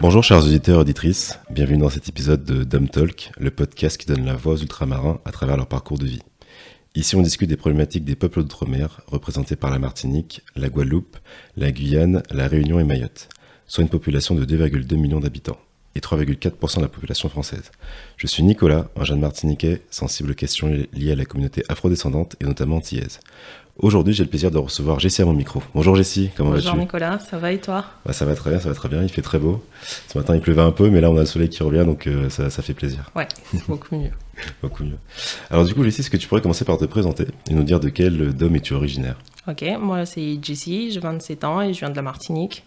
Bonjour chers auditeurs et auditrices, bienvenue dans cet épisode de Dom Talk, le podcast qui donne la voix aux ultramarins à travers leur parcours de vie. Ici on discute des problématiques des peuples d'outre-mer, représentés par la Martinique, la Guadeloupe, la Guyane, la Réunion et Mayotte, soit une population de 2,2 millions d'habitants et 3,4% de la population française. Je suis Nicolas, un jeune martiniquais sensible aux questions liées à la communauté afrodescendante et notamment antillaise. Aujourd'hui, j'ai le plaisir de recevoir Jessie à mon micro. Bonjour Jessie, comment vas-tu Bonjour Nicolas, ça va et toi? Bah, Ça va très bien, ça va très bien, il fait très beau. Ce matin il pleuvait un peu, mais là on a le soleil qui revient, donc euh, ça, fait plaisir. Ouais, beaucoup mieux. beaucoup mieux. Alors du coup Jessie, est-ce que tu pourrais commencer par te présenter et nous dire de quel dôme es-tu originaire? Ok, moi c'est Jessie, j'ai 27 ans et je viens de la Martinique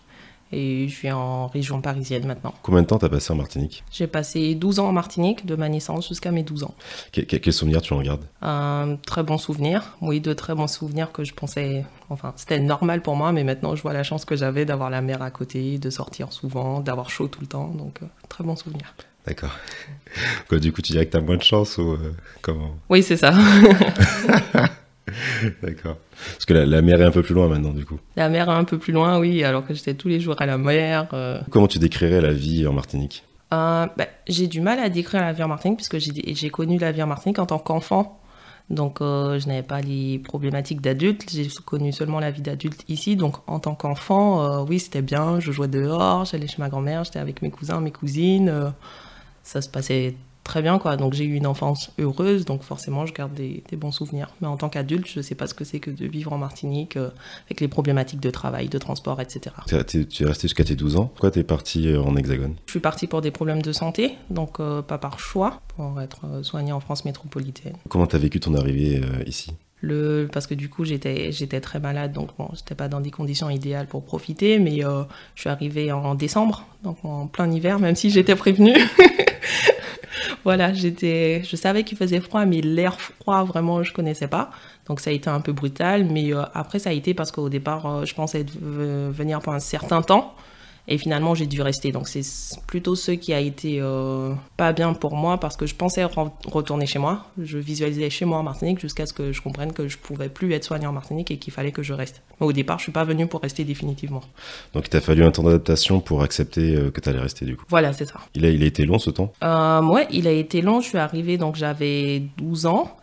et je suis en région parisienne maintenant. Combien de temps t'as passé en Martinique J'ai passé 12 ans en Martinique, de ma naissance jusqu'à mes 12 ans. quel souvenir tu en gardes Un très bon souvenir, oui, de très bons souvenirs que je pensais, enfin, c'était normal pour moi, mais maintenant je vois la chance que j'avais d'avoir la mer à côté, de sortir souvent, d'avoir chaud tout le temps, donc euh, très bon souvenir. D'accord. du coup, tu dirais que tu as moins de chance ou euh, comment Oui, c'est ça. D'accord. Parce que la, mer est un peu plus loin maintenant, du coup. La mer est un peu plus loin, oui, alors que j'étais tous les jours à la mer. Euh. Comment tu décrirais la vie en Martinique? Euh, bah, J'ai du mal à décrire la vie en Martinique, puisque j'ai connu la vie en Martinique en tant qu'enfant. Donc, euh, je n'avais pas les problématiques d'adulte. J'ai connu seulement la vie d'adulte ici. Donc, en tant qu'enfant, oui, c'était bien. Je jouais dehors, j'allais chez ma grand-mère, j'étais avec mes cousins, mes cousines. ça se passait très bien quoi. Donc j'ai eu une enfance heureuse, donc forcément je garde des, bons souvenirs. Mais en tant qu'adulte, je ne sais pas ce que c'est que de vivre en Martinique euh, avec les problématiques de travail, de transport, etc. Tu es resté jusqu'à tes 12 ans. Pourquoi tu es parti euh, en Hexagone? Je suis parti pour des problèmes de santé, donc euh, pas par choix, pour être soigné en France métropolitaine. Comment tu as vécu ton arrivée ici? Le, parce que du coup j'étais j'étais très malade donc bon j'étais pas dans des conditions idéales pour profiter mais je suis arrivée en décembre donc en plein hiver même si j'étais prévenue voilà, j'étais, je savais qu'il faisait froid, mais l'air froid, vraiment, je connaissais pas. Donc ça a été un peu brutal, mais euh, après ça a été parce qu'au départ, euh, je pensais venir pour un certain temps. Et finalement, j'ai dû rester. Donc, c'est plutôt ce qui a été euh, pas bien pour moi parce que je pensais retourner chez moi. Je visualisais chez moi en Martinique jusqu'à ce que je comprenne que je pouvais plus être soignée en Martinique et qu'il fallait que je reste. Mais au départ, je suis pas venue pour rester définitivement. Donc, il t'a fallu un temps d'adaptation pour accepter euh, que tu allais rester du coup. Voilà, c'est ça. Il a, il a été long ce temps? Euh, Ouais, il a été long. Je suis arrivée, donc j'avais 12 ans.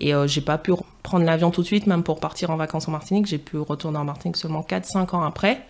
Et euh, j'ai pas pu prendre l'avion tout de suite, même pour partir en vacances en Martinique. J'ai pu retourner en Martinique seulement 4-5 ans après.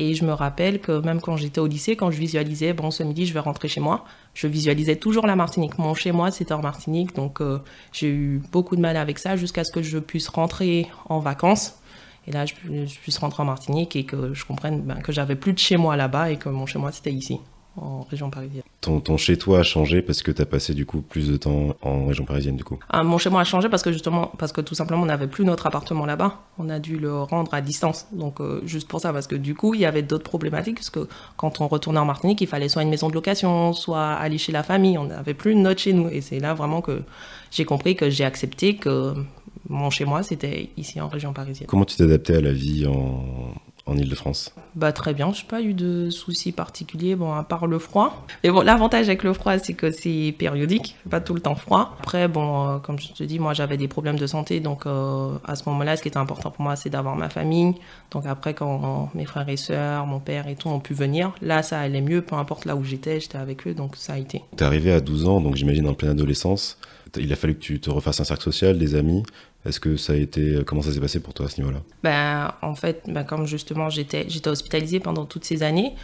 Et je me rappelle que même quand j'étais au lycée, quand je visualisais, bon, ce midi, je vais rentrer chez moi, je visualisais toujours la Martinique. Mon chez moi, c'était en Martinique, donc euh, j'ai eu beaucoup de mal avec ça jusqu'à ce que je puisse rentrer en vacances. Et là, je, puisse rentrer en Martinique et que je comprenne ben, que j'avais plus de chez moi là-bas et que mon chez moi, c'était ici en région parisienne. Ton, ton chez-toi a changé parce que tu as passé du coup plus de temps en région parisienne du coup? Ah, Mon chez-moi a changé parce que justement, parce que tout simplement on n'avait plus notre appartement là-bas. On a dû le rendre à distance. Donc euh, juste pour ça, parce que du coup il y avait d'autres problématiques. Parce que quand on retournait en Martinique, il fallait soit une maison de location, soit aller chez la famille. On n'avait plus note chez nous. Et c'est là vraiment que j'ai compris que j'ai accepté que mon chez-moi c'était ici en région parisienne. Comment tu t'es adapté à la vie en en Ile-de-France bah, Très bien, je n'ai pas eu de soucis particuliers, bon, à part le froid. Mais bon, l'avantage avec le froid, c'est que c'est périodique, pas tout le temps froid. Après, bon, euh, comme je te dis, moi j'avais des problèmes de santé, donc euh, à ce moment-là, ce qui était important pour moi, c'est d'avoir ma famille. Donc après, quand mes frères et sœurs, mon père et tout ont pu venir, là, ça allait mieux, peu importe là où j'étais, j'étais avec eux, donc ça a été. Tu es arrivé à 12 ans, donc j'imagine en pleine adolescence. Il a fallu que tu te refasses un cercle social, des amis. Est-ce que ça a été comment ça s'est passé pour toi à ce niveau-là? Ben en fait, ben, comme justement j'étais j'étais hospitalisée pendant toutes ces années,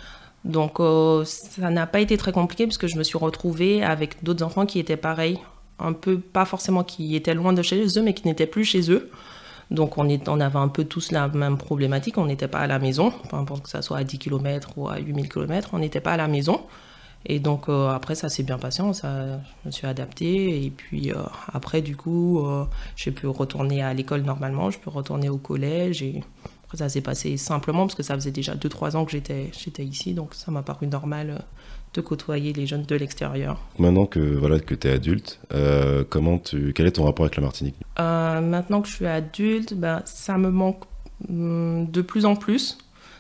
donc euh, ça n'a pas été très compliqué parce que je me suis retrouvée avec d'autres enfants qui étaient pareils, un peu pas forcément qui étaient loin de chez eux, mais qui n'étaient plus chez eux. Donc on, est, on avait un peu tous la même problématique, on n'était pas à la maison, peu importe que ça soit à 10 km ou à 8000 km, on n'était pas à la maison. Et donc euh, après ça s'est bien passé, ça, je me suis adaptée. Et puis euh, après du coup euh, j'ai pu retourner à l'école normalement, je peux retourner au collège. Et après ça s'est passé simplement parce que ça faisait déjà 2-3 ans que j'étais, j'étais ici. Donc ça m'a paru normal de côtoyer les jeunes de l'extérieur. Maintenant que voilà que tu es adulte, comment tu, quel est ton rapport avec la Martinique? Maintenant que je suis adulte, ben, ça me manque hum, de plus en plus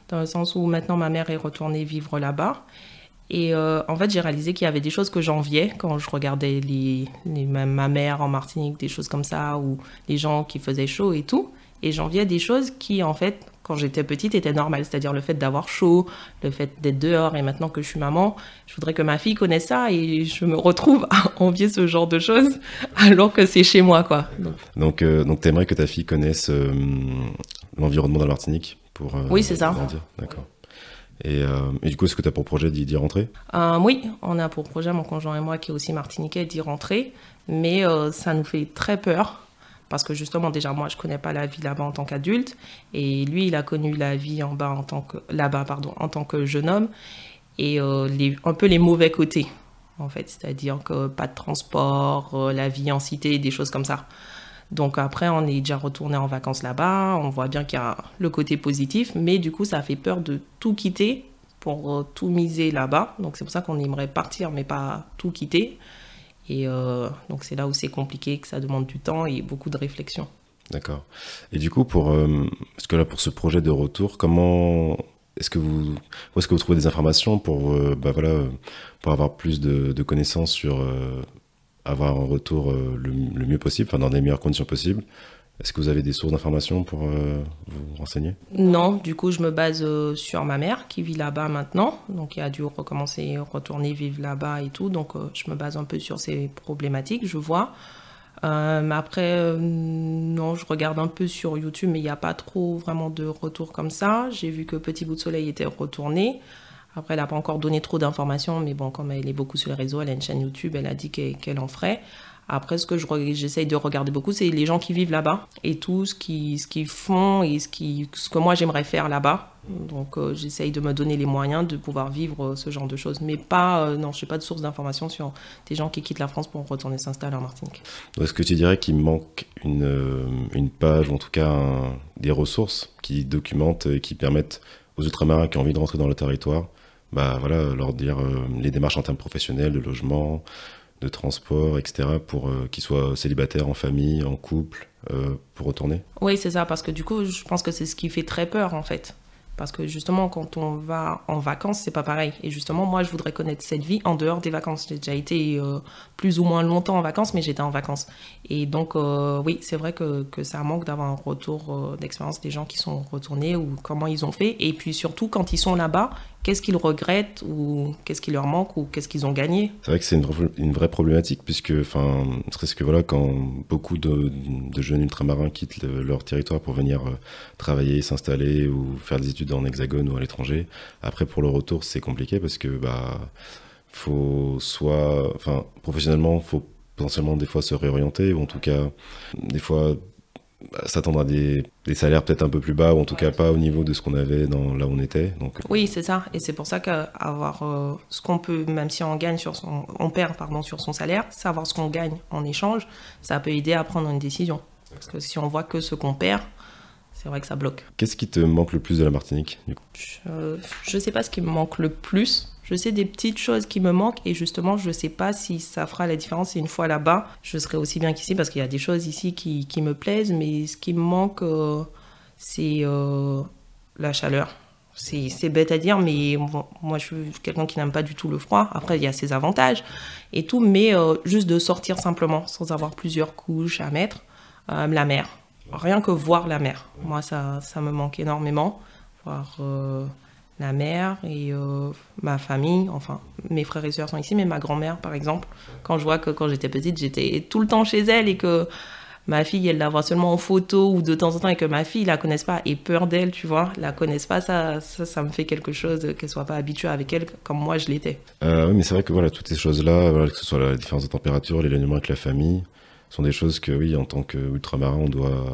dans le sens où maintenant ma mère est retournée vivre là-bas et euh, en fait, j'ai réalisé qu'il y avait des choses que j'enviais quand je regardais les, ma mère en Martinique, des choses comme ça, ou les gens qui faisaient chaud et tout. Et j'enviais des choses qui, en fait, quand j'étais petite était normal, c'est-à-dire le fait d'avoir chaud, le fait d'être dehors et maintenant que je suis maman, je voudrais que ma fille connaisse ça et je me retrouve à envier ce genre de choses alors que c'est chez moi quoi. Donc euh, donc t'aimerais que ta fille connaisse euh, l'environnement de la Martinique pour Oui, c'est ça. D'accord. Et, et, du coup, est-ce que tu as pour projet d'y rentrer? Oui, on a pour projet, mon conjoint et moi, qui est aussi martiniquais, d'y rentrer. Mais ça nous fait très peur parce que justement, déjà, moi, je connais pas la vie là-bas en tant qu'adulte. Et lui, il a connu la vie en bas en là-bas en tant que jeune homme. Et euh, un peu les mauvais côtés, en fait. C'est-à-dire que pas de transport, euh, la vie en cité, des choses comme ça. Donc après, on est déjà retourné en vacances là-bas. On voit bien qu'il y a le côté positif. Mais du coup, ça fait peur de tout quitter pour euh, tout miser là-bas. Donc c'est pour ça qu'on aimerait partir, mais pas tout quitter. Et euh, donc c'est là où c'est compliqué, que ça demande du temps et beaucoup de réflexion. D'accord. Et du coup, pour, euh, parce que là, pour ce projet de retour, comment est-ce que vous, où est-ce que vous trouvez des informations pour, euh, bah voilà, pour avoir plus de, de connaissances sur avoir un retour le, le, mieux possible, enfin dans les meilleures conditions possibles est-ce que vous avez des sources d'informations pour euh, vous renseigner? Non, du coup, je me base euh, sur ma mère qui vit là-bas maintenant. Donc, il a dû recommencer, retourner vivre là-bas et tout. Donc, euh, je me base un peu sur ces problématiques, je vois. mais après, non, je regarde un peu sur YouTube, mais il n'y a pas trop vraiment de retours comme ça. J'ai vu que Petit Bout de Soleil était retourné. Après, elle n'a pas encore donné trop d'informations, mais bon, comme elle est beaucoup sur les réseaux, elle a une chaîne YouTube, elle a dit qu'elle en ferait. Après, ce que j'essaye de regarder beaucoup, c'est les gens qui vivent là-bas et tout ce qu'ils font et ce, que moi j'aimerais faire là-bas. Donc, euh, j'essaye de me donner les moyens de pouvoir vivre euh, ce genre de choses. Mais pas, euh, non, je n'ai pas de source d'information sur des gens qui quittent la France pour retourner s'installer en Martinique. Est-ce que tu dirais qu'il manque une, une, page, ou en tout cas des ressources qui documentent et qui permettent aux ultramarins qui ont envie de rentrer dans le territoire, bah voilà, leur dire les démarches en termes professionnels, de logement, de transport, etc., pour euh, qu'ils soient célibataires, en famille, en couple, euh, pour retourner Oui, c'est ça, parce que du coup, je pense que c'est ce qui fait très peur, en fait. Parce que justement, quand on va en vacances, c'est pas pareil. Et justement, moi, je voudrais connaître cette vie en dehors des vacances. J'ai déjà été euh, plus ou moins longtemps en vacances, mais j'étais en vacances. Et donc, oui, c'est vrai que, ça manque d'avoir un retour d'expérience des gens qui sont retournés ou comment ils ont fait. Et puis surtout, quand ils sont là-bas, qu'est-ce qu'ils regrettent ou qu'est-ce qui leur manque ou qu'est-ce qu'ils ont gagné? C'est vrai que c'est une, vraie problématique puisque, enfin, ce que voilà, quand beaucoup de, jeunes ultramarins quittent leur territoire pour venir euh, travailler, s'installer ou faire des études en hexagone ou à l'étranger, après pour le retour c'est compliqué parce que bah faut soit, enfin, professionnellement, faut potentiellement des fois se réorienter ou en tout cas des fois s'attendre à des, salaires peut-être un peu plus bas ou en tout cas pas au niveau de ce qu'on avait dans, là où on était. Donc... Euh. Oui, c'est ça. Et c'est pour ça qu'avoir euh, ce qu'on peut, même si on gagne sur son, on perd pardon sur son salaire, savoir ce qu'on gagne en échange, ça peut aider à prendre une décision. Parce que si on voit que ce qu'on perd, c'est vrai que ça bloque. Qu'est-ce qui te manque le plus de la Martinique du coup? Je ne sais pas ce qui me manque le plus. Je sais des petites choses qui me manquent et justement, je ne sais pas si ça fera la différence. Et une fois là-bas, je serai aussi bien qu'ici parce qu'il y a des choses ici qui, me plaisent, mais ce qui me manque, euh, c'est euh, la chaleur. C'est bête à dire, mais moi je suis quelqu'un qui n'aime pas du tout le froid. Après, il y a ses avantages et tout, mais euh, juste de sortir simplement sans avoir plusieurs couches à mettre. la mer, rien que voir la mer, moi ça, ça me manque énormément. Voir la mère et euh, ma famille, enfin mes frères et sœurs sont ici, mais ma grand-mère par exemple, quand je vois que quand j'étais petite j'étais tout le temps chez elle et que ma fille elle la voit seulement en photo ou de temps en temps et que ma fille la connaisse pas et peur d'elle, tu vois, la connaisse pas, ça, ça, me fait quelque chose qu'elle soit pas habituée avec elle comme moi je l'étais. Euh, oui, mais c'est vrai que voilà, toutes ces choses-là, que ce soit la différence de température, l'éloignement avec la famille, sont des choses que oui, en tant qu'ultramarin, on doit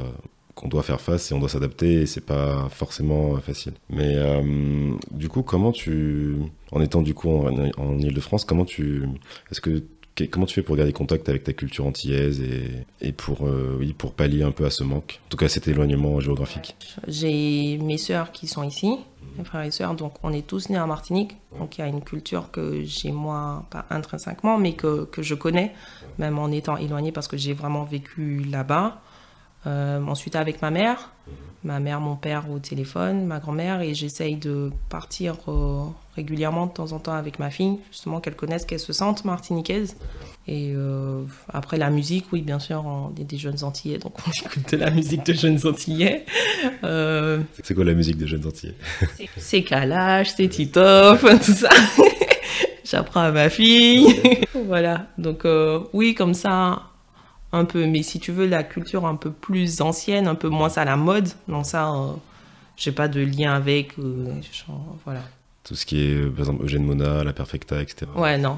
qu'on doit faire face et on doit s'adapter et c'est pas forcément facile. Mais euh, du coup, comment tu, en étant du coup en, en Ile-de-France, comment tu, est-ce que comment tu fais pour garder contact avec ta culture antillaise et, et pour, euh, oui, pour pallier un peu à ce manque, en tout cas cet éloignement géographique J'ai mes sœurs qui sont ici, mes frères et sœurs, donc on est tous nés en Martinique, donc il y a une culture que j'ai moi, pas intrinsèquement, mais que, que je connais, même en étant éloignée parce que j'ai vraiment vécu là-bas. Euh, ensuite avec ma mère, ma mère, mon père au téléphone, ma grand-mère, et j'essaye de partir euh, régulièrement de temps en temps avec ma fille, justement qu'elle connaisse, qu'elle se sente martiniquaise. Et euh, après la musique, oui, bien sûr, on est des jeunes Antillais, donc on écoute de la musique de jeunes Antillais. C'est quoi la musique de jeunes Antillais? C'est Kalash, c'est Titoff, tout ça. J'apprends à ma fille. voilà, donc oui, comme ça, un peu. Mais si tu veux la culture un peu plus ancienne, un peu moins à la mode, non, ça, j'ai pas de lien avec. voilà. Tout ce qui est, par exemple, Eugène Mona, La Perfecta, etc. Ouais, non.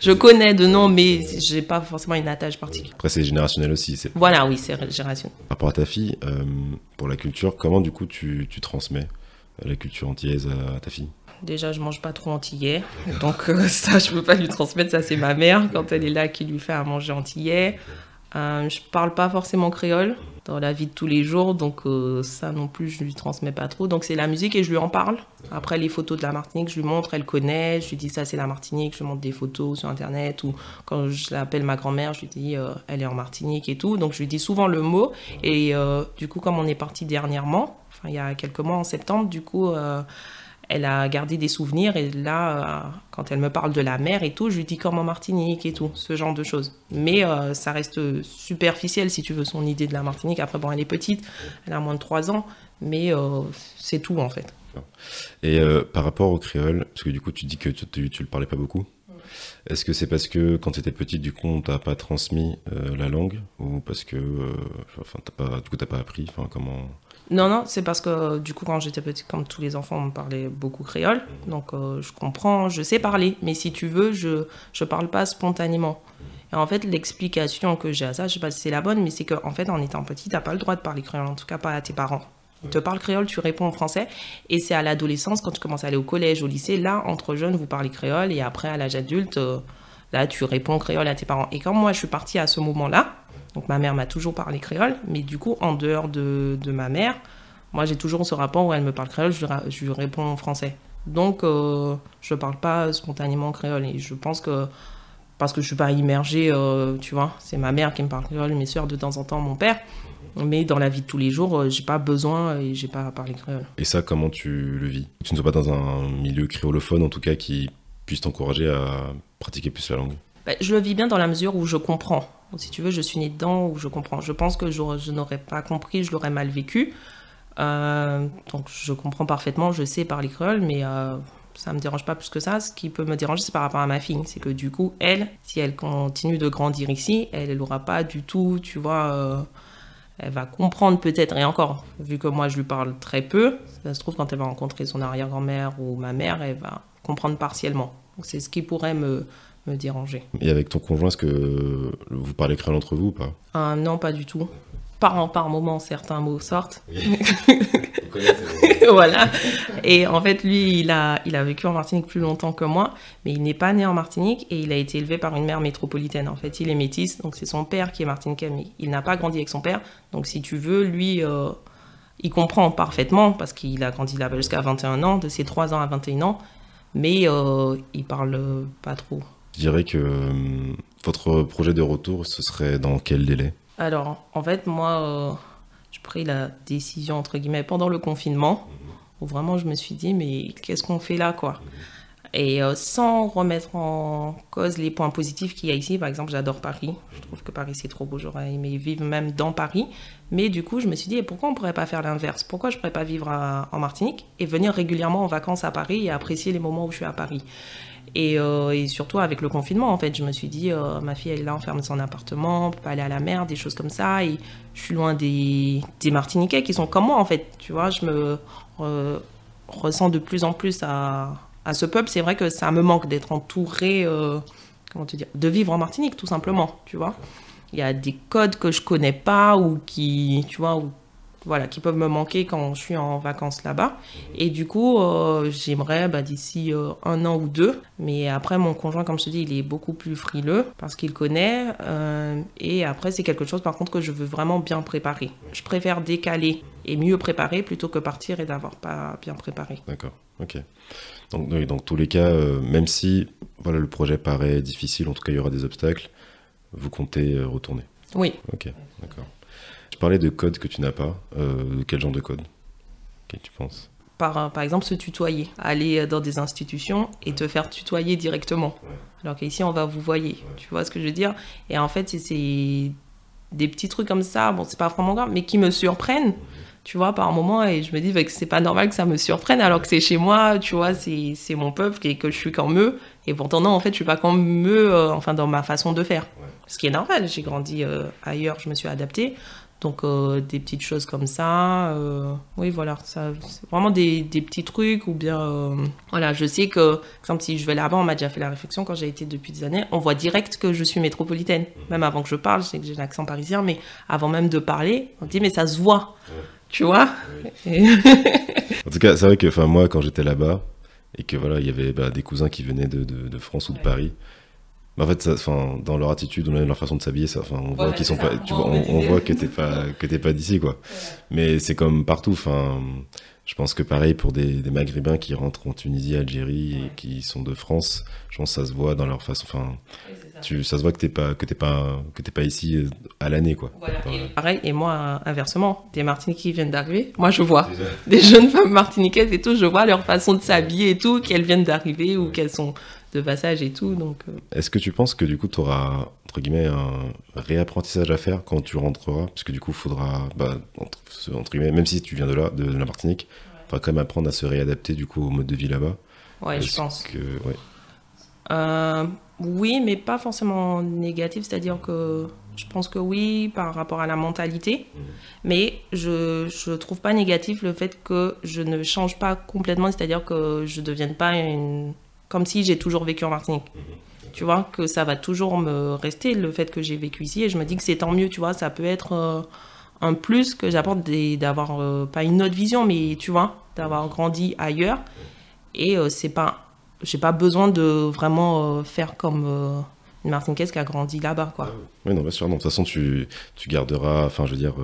je connais de nom, mais j'ai pas forcément une attache particulière. Après, c'est générationnel aussi. Voilà, oui, c'est générationnel. Par rapport à ta fille, euh, pour la culture, comment du coup tu, tu transmets la culture antillaise à, ta fille? Déjà, je mange pas trop antillais, donc euh, ça, je peux pas lui transmettre. Ça, c'est ma mère quand elle est là qui lui fait à manger antillais. Euh, je parle pas forcément créole dans la vie de tous les jours, donc euh, ça non plus, je lui transmets pas trop. Donc c'est la musique et je lui en parle. Après les photos de la Martinique, je lui montre, elle connaît, je lui dis ça c'est la Martinique, je lui montre des photos sur internet ou quand je l'appelle ma grand-mère, je lui dis euh, elle est en Martinique et tout. Donc je lui dis souvent le mot et du coup comme on est parti dernièrement, il y a quelques mois en septembre, du coup elle a gardé des souvenirs et là, euh, quand elle me parle de la mer et tout, je lui dis comme en Martinique et tout, ce genre de choses. Mais euh, ça reste superficiel si tu veux son idée de la Martinique. Après, bon, elle est petite, elle a moins de 3 ans, mais euh, c'est tout en fait. Et par rapport au créole, parce que du coup tu dis que tu, tu, le parlais pas beaucoup, est-ce que c'est parce que quand tu étais petite, du coup, on t'a pas transmis la langue Ou parce que, enfin, pas, du coup, t'as pas appris comment... Non, non, c'est parce que du coup, quand j'étais petite, comme tous les enfants, on me parlait beaucoup créole. Donc, euh, je comprends, je sais parler. Mais si tu veux, je ne parle pas spontanément. Et en fait, l'explication que j'ai à ça, je sais pas si c'est la bonne, mais c'est qu'en en fait, en étant petit, tu n'as pas le droit de parler créole, en tout cas pas à tes parents. Ils te parlent créole, tu réponds en français. Et c'est à l'adolescence, quand tu commences à aller au collège, au lycée, là, entre jeunes, vous parlez créole. Et après, à l'âge adulte, euh, là, tu réponds créole à tes parents. Et quand moi, je suis partie à ce moment-là, donc ma mère m'a toujours parlé créole, mais du coup, en dehors de, de ma mère, moi j'ai toujours ce rapport où elle me parle créole, je, je lui réponds en français. Donc euh, je parle pas spontanément créole et je pense que parce que je suis pas immergée, euh, tu vois, c'est ma mère qui me parle créole, mes soeurs de temps en temps, mon père. Mais dans la vie de tous les jours, euh, j'ai pas besoin et j'ai pas à parler créole. Et ça, comment tu le vis? Tu ne sois pas dans un milieu créolophone, en tout cas, qui puisse t'encourager à pratiquer plus la langue? Bah, Je le vis bien dans la mesure où je comprends si tu veux, je suis née dedans ou je comprends. Je pense que je, n'aurais pas compris, je l'aurais mal vécu. Euh, donc je comprends parfaitement, je sais parler créole, mais euh, ça me dérange pas plus que ça. Ce qui peut me déranger, c'est par rapport à ma fille. C'est que du coup, elle, si elle continue de grandir ici, elle n'aura pas du tout, tu vois, euh, elle va comprendre peut-être, et encore, vu que moi je lui parle très peu, ça se trouve quand elle va rencontrer son arrière-grand-mère ou ma mère, elle va comprendre partiellement. C'est ce qui pourrait me, me déranger. Et avec ton conjoint, est-ce que vous parlez créole entre vous ou pas? Ah, Non, pas du tout. Par, par moment, certains mots sortent. voilà. Et en fait, lui, il a, il a vécu en Martinique plus longtemps que moi, mais il n'est pas né en Martinique et il a été élevé par une mère métropolitaine. En fait, il est métis, donc c'est son père qui est martiniquais, mais il n'a pas grandi avec son père. Donc, si tu veux, lui, euh, il comprend parfaitement parce qu'il a grandi là-bas jusqu'à 21 ans, de ses 3 ans à 21 ans, mais euh, il parle pas trop. Je dirais que euh, votre projet de retour, ce serait dans quel délai? Alors, en fait, moi, euh, je pris la décision, entre guillemets, pendant le confinement, où vraiment je me suis dit, mais qu'est-ce qu'on fait là, quoi? Et euh, sans remettre en cause les points positifs qu'il y a ici, par exemple, j'adore Paris. Je trouve que Paris c'est trop beau, j'aurais aimé vivre même dans Paris. Mais du coup, je me suis dit, pourquoi on ne pourrait pas faire l'inverse? Pourquoi je ne pourrais pas vivre en Martinique et venir régulièrement en vacances à Paris et apprécier les moments où je suis à Paris? Euh, et, surtout avec le confinement, en fait, je me suis dit, euh, ma fille, elle est là enfermée dans son appartement, on peut pas aller à la mer, des choses comme ça. Et je suis loin des Martiniquais qui sont comme moi, en fait. Tu vois, je me ressens de plus en plus à, à ce peuple. C'est vrai que ça me manque d'être entouré, euh, comment te dire, de vivre en Martinique, tout simplement, tu vois. Il y a des codes que je connais pas ou qui, tu vois, voilà, qui peuvent me manquer quand je suis en vacances là-bas. Et du coup, euh, j'aimerais bah, d'ici euh, un an ou deux. Mais après, mon conjoint, comme je te dis, il est beaucoup plus frileux parce qu'il connaît. Euh, et après, c'est quelque chose, par contre, que je veux vraiment bien préparer. Je préfère décaler et mieux préparer plutôt que partir et d'avoir pas bien préparé. D'accord, ok. Donc, dans tous les cas, même si voilà, le projet paraît difficile, en tout cas, il y aura des obstacles, vous comptez retourner Oui. Ok, d'accord. Tu parlais de code que tu n'as pas. Euh, quel genre de code? Quel tu penses? Par, par exemple se tutoyer, aller dans des institutions et te faire tutoyer directement. Alors qu'ici, on va vous voyer. Tu vois ce que je veux dire? Et en fait, c'est des petits trucs comme ça, bon, c'est pas vraiment grave, mais qui me surprennent, tu vois, par moment, et je me dis bah, que c'est pas normal que ça me surprenne, alors que c'est chez moi, tu vois, c'est mon peuple, et que je suis comme eux, et pourtant, non, en fait, je suis pas comme eux, euh, enfin, dans ma façon de faire. Ce qui est normal, j'ai grandi euh, ailleurs, je me suis adaptée, donc euh, des petites choses comme ça, euh, oui voilà, ça, c'est vraiment des, des, petits trucs ou bien, euh, voilà, je sais que, par exemple si je vais là-bas, on m'a déjà fait la réflexion quand j'ai été depuis des années, on voit direct que je suis métropolitaine, même avant que je parle, je sais que j'ai l'accent parisien, mais avant même de parler, on dit mais ça se voit, tu vois? en tout cas, c'est vrai que, enfin moi quand j'étais là-bas et que voilà, il y avait bah, des cousins qui venaient de, de, de France ou de Paris en fait, ça, dans leur attitude, ou leur façon de s'habiller, on voit qu'ils sont pas, tu vois, on, voit que t'es pas, que t'es pas d'ici, quoi. Mais c'est comme partout. Enfin, je pense que pareil pour des, des, Maghrébins qui rentrent en Tunisie, Algérie et qui sont de France, je pense que ça se voit dans leur façon. Enfin, tu, ça se voit que t'es pas, que t'es pas, que t'es pas ici euh, à l'année, quoi. et pareil. Et moi, inversement, des Martiniquais qui viennent d'arriver, moi je vois des jeunes femmes martiniquaises et tout, je vois leur façon de s'habiller et tout, qu'elles viennent d'arriver ou qu'elles sont de passage et tout. Donc, euh. Est-ce que tu penses que du coup, tu auras, entre guillemets, un réapprentissage à faire quand tu rentreras? Parce que du coup, il faudra, bah, entre, guillemets, même si tu viens de là, de, la Martinique, il faudra quand même apprendre à se réadapter du coup au mode de vie là-bas. Ouais, je pense. Que, euh, oui, mais pas forcément négatif, c'est-à-dire que je pense que oui, par rapport à la mentalité, mhm. mais je ne trouve pas négatif le fait que je ne change pas complètement, c'est-à-dire que je ne devienne pas une comme si j'ai toujours vécu en Martinique. Tu vois, que ça va toujours me rester le fait que j'ai vécu ici. Et je me dis que c'est tant mieux, tu vois, ça peut être euh, un plus que j'apporte d'avoir, euh, pas une autre vision, mais tu vois, d'avoir grandi ailleurs. Et euh, c'est pas, j'ai pas besoin de vraiment faire comme une Martiniquaise qui a grandi là-bas, quoi. Oui, non, bien sûr, non. De toute façon, tu, tu garderas, enfin, je veux dire,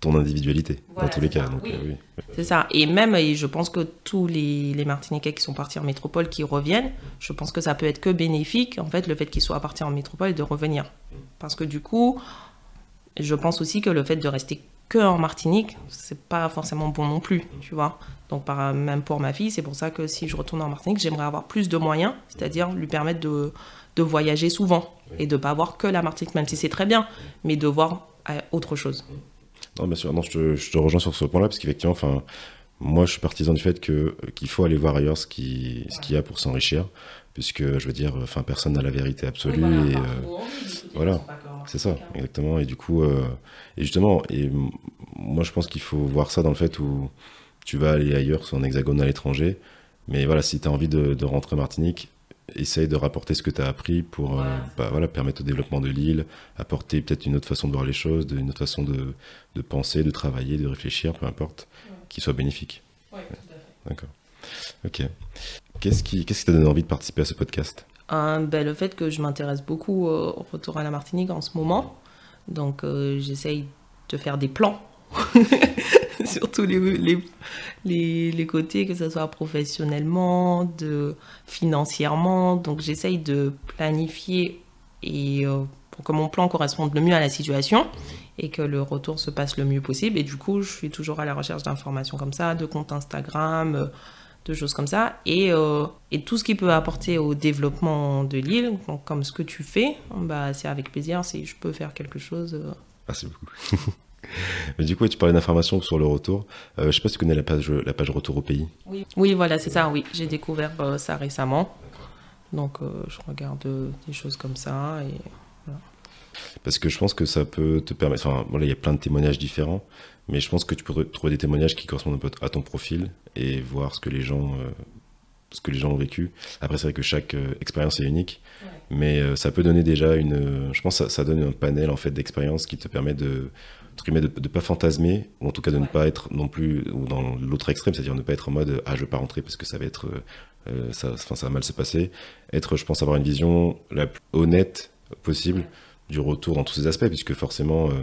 ton individualité, dans tous les cas. Donc, oui. C'est ça. Et même, et je pense que tous les, les, Martiniquais qui sont partis en métropole, qui reviennent, je pense que ça peut être que bénéfique, en fait, le fait qu'ils soient partis en métropole et de revenir. Parce que du coup, je pense aussi que le fait de rester que en Martinique, c'est pas forcément bon non plus, tu vois. Donc, par, même pour ma fille, c'est pour ça que si je retourne en Martinique, j'aimerais avoir plus de moyens, c'est-à-dire lui permettre de, de voyager souvent et de pas voir que la Martinique, même si c'est très bien, mais de voir euh, autre chose. Non, bien sûr, non, je, te, je te rejoins sur ce point-là, parce qu'effectivement, enfin, moi, je suis partisan du fait que qu'il faut aller voir ailleurs ce qui ce qu'il y a pour s'enrichir, puisque je veux dire, enfin, personne n'a la vérité absolue et euh, voilà, c'est ça, exactement. Et du coup, euh, et justement, et moi, je pense qu'il faut voir ça dans le fait où tu vas aller ailleurs, soit en hexagone à l'étranger, mais voilà, si tu as envie de, de rentrer en Martinique, essaye de rapporter ce que tu as appris pour euh, bah, voilà, permettre au développement de l'île, apporter peut-être une autre façon de voir les choses, une autre façon de, de penser, de travailler, de réfléchir, peu importe, qui soit bénéfique. Oui, tout à fait. D'accord. Ok. Qu'est-ce qui qu'est-ce qui t'a donné envie de participer à ce podcast? Euh, ben, Le fait que je m'intéresse beaucoup au retour à la Martinique en ce moment. Donc euh, j'essaye de faire des plans sur tous les, les, les, côtés, que ce soit professionnellement, de, financièrement. Donc j'essaye de planifier et euh, pour que mon plan corresponde le mieux à la situation et que le retour se passe le mieux possible. Et du coup, je suis toujours à la recherche d'informations comme ça, de comptes Instagram, euh, de choses comme ça. Et, euh, et tout ce qui peut apporter au développement de l'île, comme ce que tu fais, bah, c'est avec plaisir si je peux faire quelque chose. Merci beaucoup. Mais du coup, tu parlais d'informations sur le retour. Euh, je ne sais pas si tu connais la page, la page retour au pays. Oui, oui voilà, c'est ça, oui. J'ai découvert euh, ça récemment. Donc, euh, je regarde des choses comme ça. Et, Parce que je pense que ça peut te permettre. Enfin, voilà, il y a plein de témoignages différents. Mais je pense que tu peux trouver des témoignages qui correspondent à ton profil et voir ce que les gens, ce que les gens ont vécu. Après, c'est vrai que chaque expérience est unique. Mais ça peut donner déjà une. Je pense que ça, ça donne un panel en fait d'expériences qui te permet de de ne pas fantasmer, ou en tout cas de ne pas être non plus ou dans l'autre extrême, c'est-à-dire ne pas être en mode ah je veux pas rentrer parce que ça va être euh, ça, enfin, ça va mal se passer. Être, je pense, avoir une vision la plus honnête possible du retour dans tous ces aspects, puisque forcément, euh,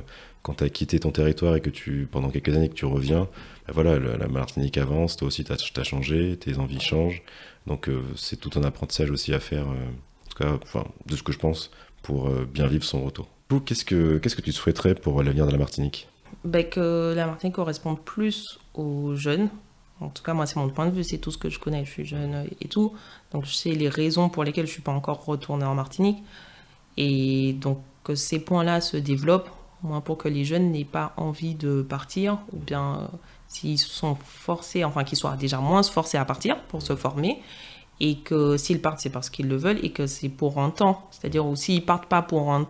quand tu as quitté ton territoire et que tu pendant quelques années que tu reviens, ben voilà, la, Martinique avance, toi aussi tu as, changé, tes envies changent, donc euh, c'est tout un apprentissage aussi à faire, en tout cas, enfin, de ce que je pense, pour bien vivre son retour. Que, qu'est-ce que tu souhaiterais pour l'avenir de la Martinique? Ben, Que la Martinique corresponde plus aux jeunes En tout cas, moi, c'est mon point de vue, c'est tout ce que je connais. Je suis jeune et tout. Donc, je sais les raisons pour lesquelles je ne suis pas encore retournée en Martinique. Et donc, que ces points-là se développent, moins pour que les jeunes n'aient pas envie de partir, ou bien euh, s'ils sont forcés, enfin qu'ils soient déjà moins forcés à partir pour se former, et que s'ils partent, c'est parce qu'ils le veulent, et que c'est pour un temps. C'est-à-dire, ou s'ils partent pas pour un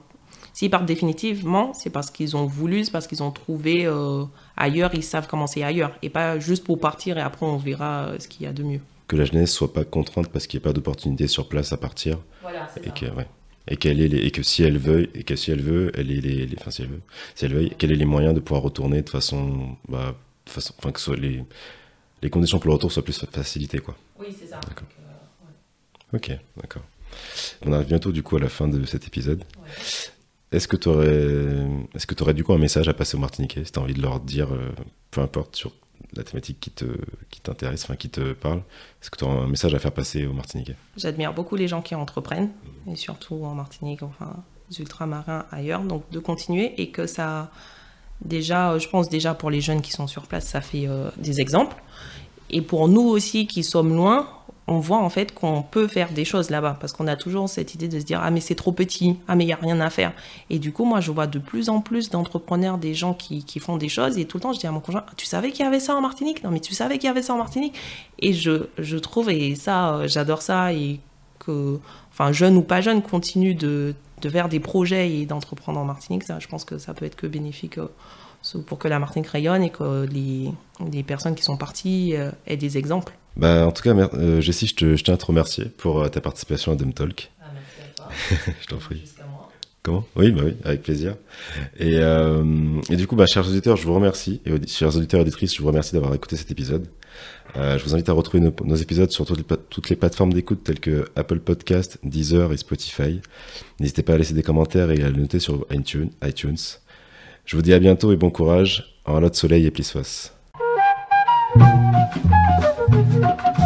S'ils partent définitivement, c'est parce qu'ils ont voulu, c'est parce qu'ils ont trouvé euh, ailleurs, ils savent comment c'est ailleurs. Et pas juste pour partir et après on verra euh, ce qu'il y a de mieux. Que la jeunesse soit pas contrainte parce qu'il n'y a pas d'opportunité sur place à partir. Voilà, c'est et Que, ouais. Et, qu'elle ait les, et que si elle veut, et que si elle veut, elle ait les, les enfin si elle veut, si elle veut, qu'elle ait les moyens de pouvoir retourner de façon, bah, de façon, enfin que soit les, les conditions pour le retour soient plus facilitées, quoi. Oui, c'est ça. D'accord. Euh, ouais. Ok, d'accord. On arrive bientôt du coup à la fin de cet épisode. Ouais. Est-ce que tu aurais, est-ce que aurais du coup un message à passer aux Martiniquais si tu as envie de leur dire, euh, peu importe sur la thématique qui, te, qui t'intéresse, enfin qui te parle, est-ce que tu aurais un message à faire passer aux Martiniquais? J'admire beaucoup les gens qui entreprennent, et surtout en Martinique, enfin, les ultramarins ailleurs, donc de continuer et que ça, déjà, je pense déjà pour les jeunes qui sont sur place, ça fait euh, des exemples. Et pour nous aussi qui sommes loin, on voit en fait qu'on peut faire des choses là-bas parce qu'on a toujours cette idée de se dire ah mais c'est trop petit, ah mais il y a rien à faire. Et du coup moi je vois de plus en plus d'entrepreneurs, des gens qui, qui, font des choses et tout le temps je dis à mon conjoint tu savais qu'il y avait ça en Martinique? Non mais tu savais qu'il y avait ça en Martinique Et je, je trouve et ça euh, j'adore ça et que enfin jeune ou pas jeune continue de, de faire des projets et d'entreprendre en Martinique ça je pense que ça peut être que bénéfique. Euh, pour que la Martinique rayonne et que les, les personnes qui sont parties euh, aient des exemples. Bah, en tout cas, euh, Jessie, je, te, je, tiens à te remercier pour euh, ta participation à Dumb Talk. Ah, merci à toi. je t'en prie. Comment? Oui, bah oui, avec plaisir. Et, euh, et du coup, bah, chers auditeurs, je vous remercie. Et chers auditeurs et auditrices, je vous remercie d'avoir écouté cet épisode. Euh, je vous invite à retrouver nos, nos épisodes sur toutes les, toutes les plateformes d'écoute telles que Apple Podcast, Deezer et Spotify. N'hésitez pas à laisser des commentaires et à le noter sur iTunes. iTunes. Je vous dis à bientôt et bon courage. En lot de soleil et plissos. Música